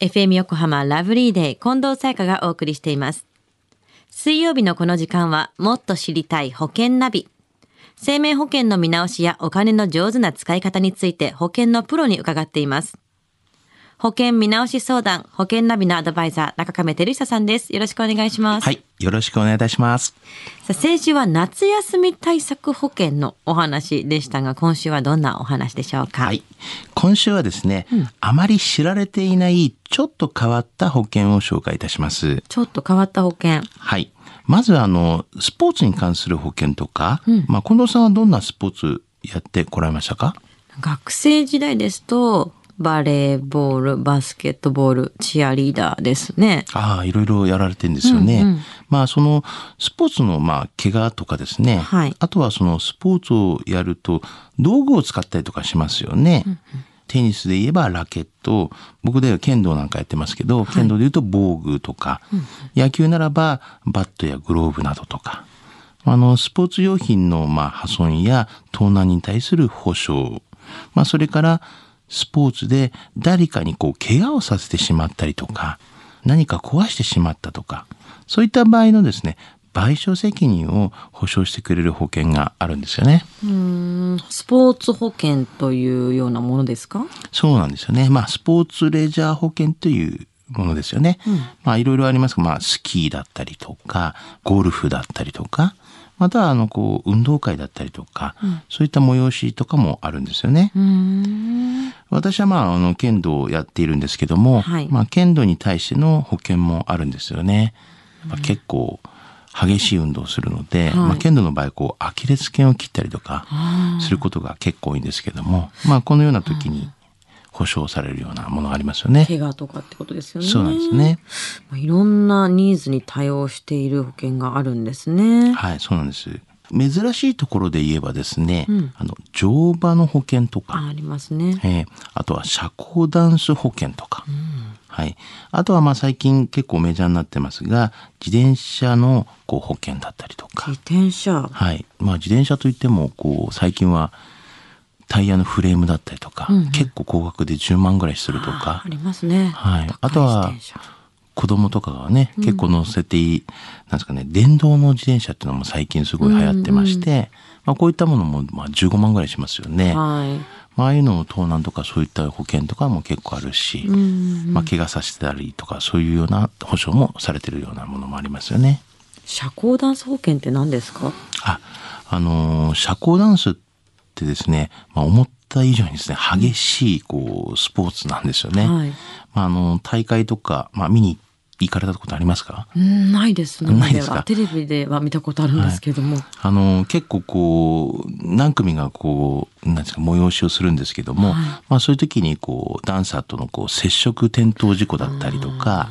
FM 横浜ラブリーデー近藤彩花がお送りしています。水曜日のこの時間はもっと知りたい保険ナビ。生命保険の見直しやお金の上手な使い方について保険のプロに伺っています。保険見直し相談、保険ナビのアドバイザー、中亀照久さんです。よろしくお願いします。はい。よろしくお願いいたします。さあ先週は夏休み対策保険のお話でしたが、今週はどんなお話でしょうか？はい。今週はですね、あまり知られていないちょっと変わった保険を紹介いたします。ちょっと変わった保険。はい。まずあの、スポーツに関する保険とか、まあ、近藤さんはどんなスポーツやってこられましたか？学生時代ですと、バレーボール、バスケットボール、チアリーダーですね。ああ、いろいろやられてるんですよね。うんうん。まあ、その、スポーツの、まあ、怪我とかですね。はい。あとは、その、スポーツをやると、道具を使ったりとかしますよね。テニスで言えばラケット、僕では剣道なんかやってますけど、剣道で言うと防具とか、野球ならばバットやグローブなどとか、あの、スポーツ用品の、まあ、破損や盗難に対する保証、まあ、それから、スポーツで誰かにこう、怪我をさせてしまったりとか、何か壊してしまったとか、そういった場合のですね、賠償責任を保証してくれる保険があるんですよね。うーん、スポーツ保険というようなものですか？そうなんですよね。まあ、スポーツレジャー保険というものですよね。まあ、いろいろありますが、まあ、スキーだったりとか、ゴルフだったりとか、または、あの、こう、運動会だったりとか、そういった催しとかもあるんですよね。私はまあ、あの、剣道をやっているんですけども、はい。まあ、剣道に対しての保険もあるんですよね。まあ、結構、激しい運動をするので、はい。まあ、剣道の場合、こう、アキレス腱を切ったりとか、することが結構多いんですけども、まあ、このような時に保証されるようなものがありますよね。怪我とかってことですよね。そうなんですね。まあいろんなニーズに対応している保険があるんですね。はい、そうなんです。珍しいところで言えばですね、うんあの、乗馬の保険とか、あありますね。えーあとは社交ダンス保険とか、はい。あとはまあ最近結構メジャーになってますが、自転車のこう保険だったりとか自、転車。はい。まあ自転車といっても、こう最近はタイヤのフレームだったりとか、うんうん結構高額で10万ぐらいするとあかあ、りますね。はい高あとは子供とかがね、結構乗せていい、なんですかね、電動の自転車っていうのも最近すごい流行ってまして、まあこういったものもまあ15万ぐらいしますよね。はい。まあ、ああいうのの盗難とかそういった保険とかも結構あるし、うんまあ、怪我させたりとかそういうような保証もされてるようなものもありますよね。社交ダンス保険って何ですか？あ、あのー社交ダンスってですね、まあ、思った以上にですね、激しい、こう、スポーツなんですよね。はい。まあ、あの、大会とか、まあ、見に行かれたことありますか？うんないです生ないですはテレビでは見たことあるんですけども、あの、結構こう、何組がこう、なんですか、催しをするんですけども、はい。まあそういう時にこう、ダンサーとのこう、接触転倒事故だったりとか、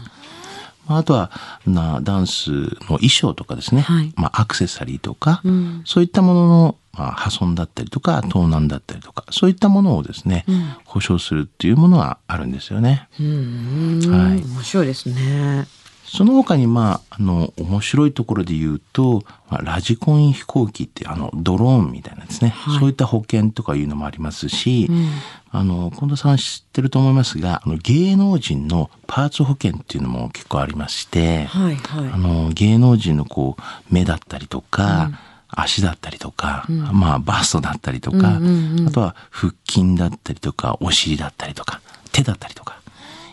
まああとはな、ダンスの衣装とかですね、はい。まあアクセサリーとか、うん。そういったものの、まあ、破損だったりとか、盗難だったりとか、そういったものをですね、うん。保証するっていうものはあるんですよね。うんはい。面白いですね。その他に、まあ、あの、面白いところで言うと、まあ、ラジコン飛行機って、あの、ドローンみたいなですね、はい。そういった保険とかいうのもありますし、うん。あの、近藤さん知ってると思いますが、あの、芸能人のパーツ保険っていうのも結構ありまして、はいはい。あの、芸能人のこう、目だったりとか、足だったりとか、まあ、バストだったりとか、うんうんうん。あとは腹筋だったりとか、お尻だったりとか、手だったりとか、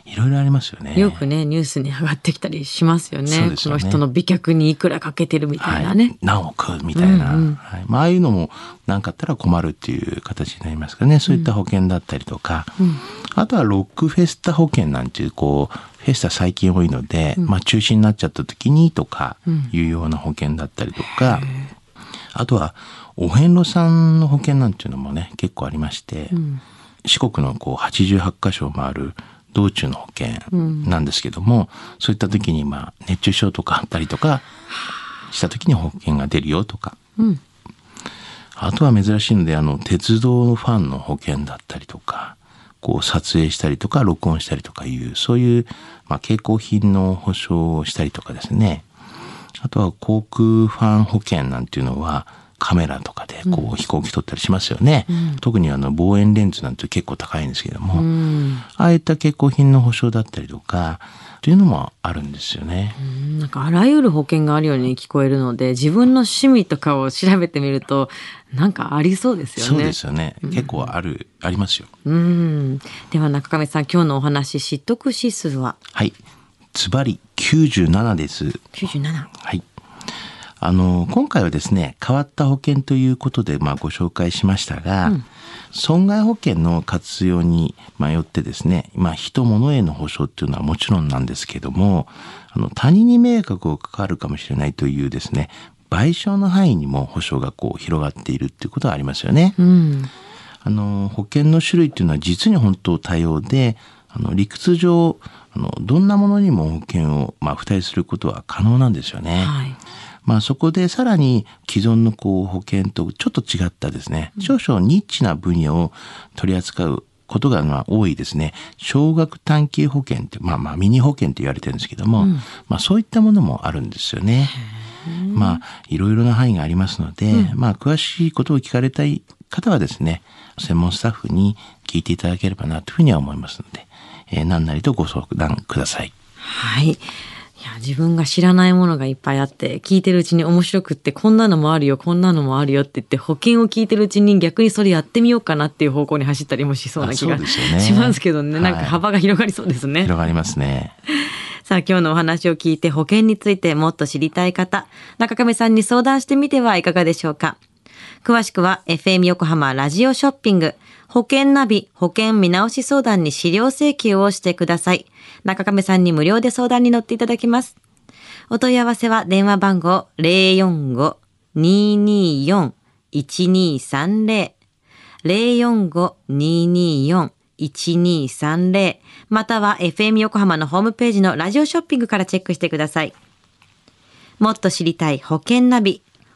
いろいろありますよね。よくねニュースに上がってきたりしますよね。そね。この人の美脚にいくらかけてるみたいなね、はい、何億みたいな、うんうん。はい。まあ、ああいうのも何かあったら困るっていう形になりますからねそういった保険だったりとか、あとはロックフェスタ保険なんていうこうフェスタ最近多いので、まあ、中止になっちゃった時にとかいうような保険だったりとか、あとはお遍路さんの保険なんていうのもね結構ありまして、四国のこう88箇所を回る道中の保険なんですけども、そういった時にまあ熱中症とかあったりとかした時に保険が出るよとか、うん。あとは珍しいのであの鉄道のファンの保険だったりとかこう撮影したりとか録音したりとかいうそういう、まあ、携行品の保証をしたりとかですねあとは航空ファン保険なんていうのはカメラとかでこう飛行機撮ったりしますよね。特にあの望遠レンズなんて結構高いんですけども、うんああいった欠航品の保証だったりとか、というのもあるんですよね。なんかあらゆる保険があるように聞こえるので自分の趣味とかを調べてみるとなんかありそうですよね。そうですよね。結構ある、ありますよ。うん。では中上さん今日のお話知得指数は？はい。ズバリ97です。97。はい。あの、今回はですね、変わった保険ということで、まあ、ご紹介しましたが、損害保険の活用にまあよってですね、まあ、人物への保証っていうのはもちろんなんですけども、あの、他人に迷惑をかかるかもしれないというですね、賠償の範囲にも保証がこう広がっているっていうことはありますよね。うん。あの保険の種類っていうのは実に本当多様であの理屈上あのどんなものにも保険を、まあ、付帯することは可能なんですよね。はい。まあ、そこでさらに既存のこう保険とちょっと違ったですね。少々ニッチな分野を取り扱うことがまあ多いですね。少額短期保険ってまあまあミニ保険と言われてるんですけども、まあそういったものもあるんですよね。まあいろいろな範囲がありますので、まあ詳しいことを聞かれたい方はですね専門スタッフに聞いていただければなというふうには思いますので、えー何なりとご相談ください。はい。いや、自分が知らないものがいっぱいあって、聞いてるうちに面白くって、こんなのもあるよ、こんなのもあるよって言って、保険を聞いてるうちに逆にそれやってみようかなっていう方向に走ったりもしそうな気がねしますけどね。なんかはい幅が広がりそうですね。広がりますね。さあ今日のお話を聞いて保険についてもっと知りたい方、中亀さんに相談してみてはいかがでしょうか。詳しくは FM 横浜ラジオショッピング保険ナビ保険見直し相談に資料請求をしてください。中亀さんに無料で相談に乗っていただきます。お問い合わせは電話番号045-224-1230 045-224-1230または FM 横浜のホームページのラジオショッピングからチェックしてください。もっと知りたい保険ナビ。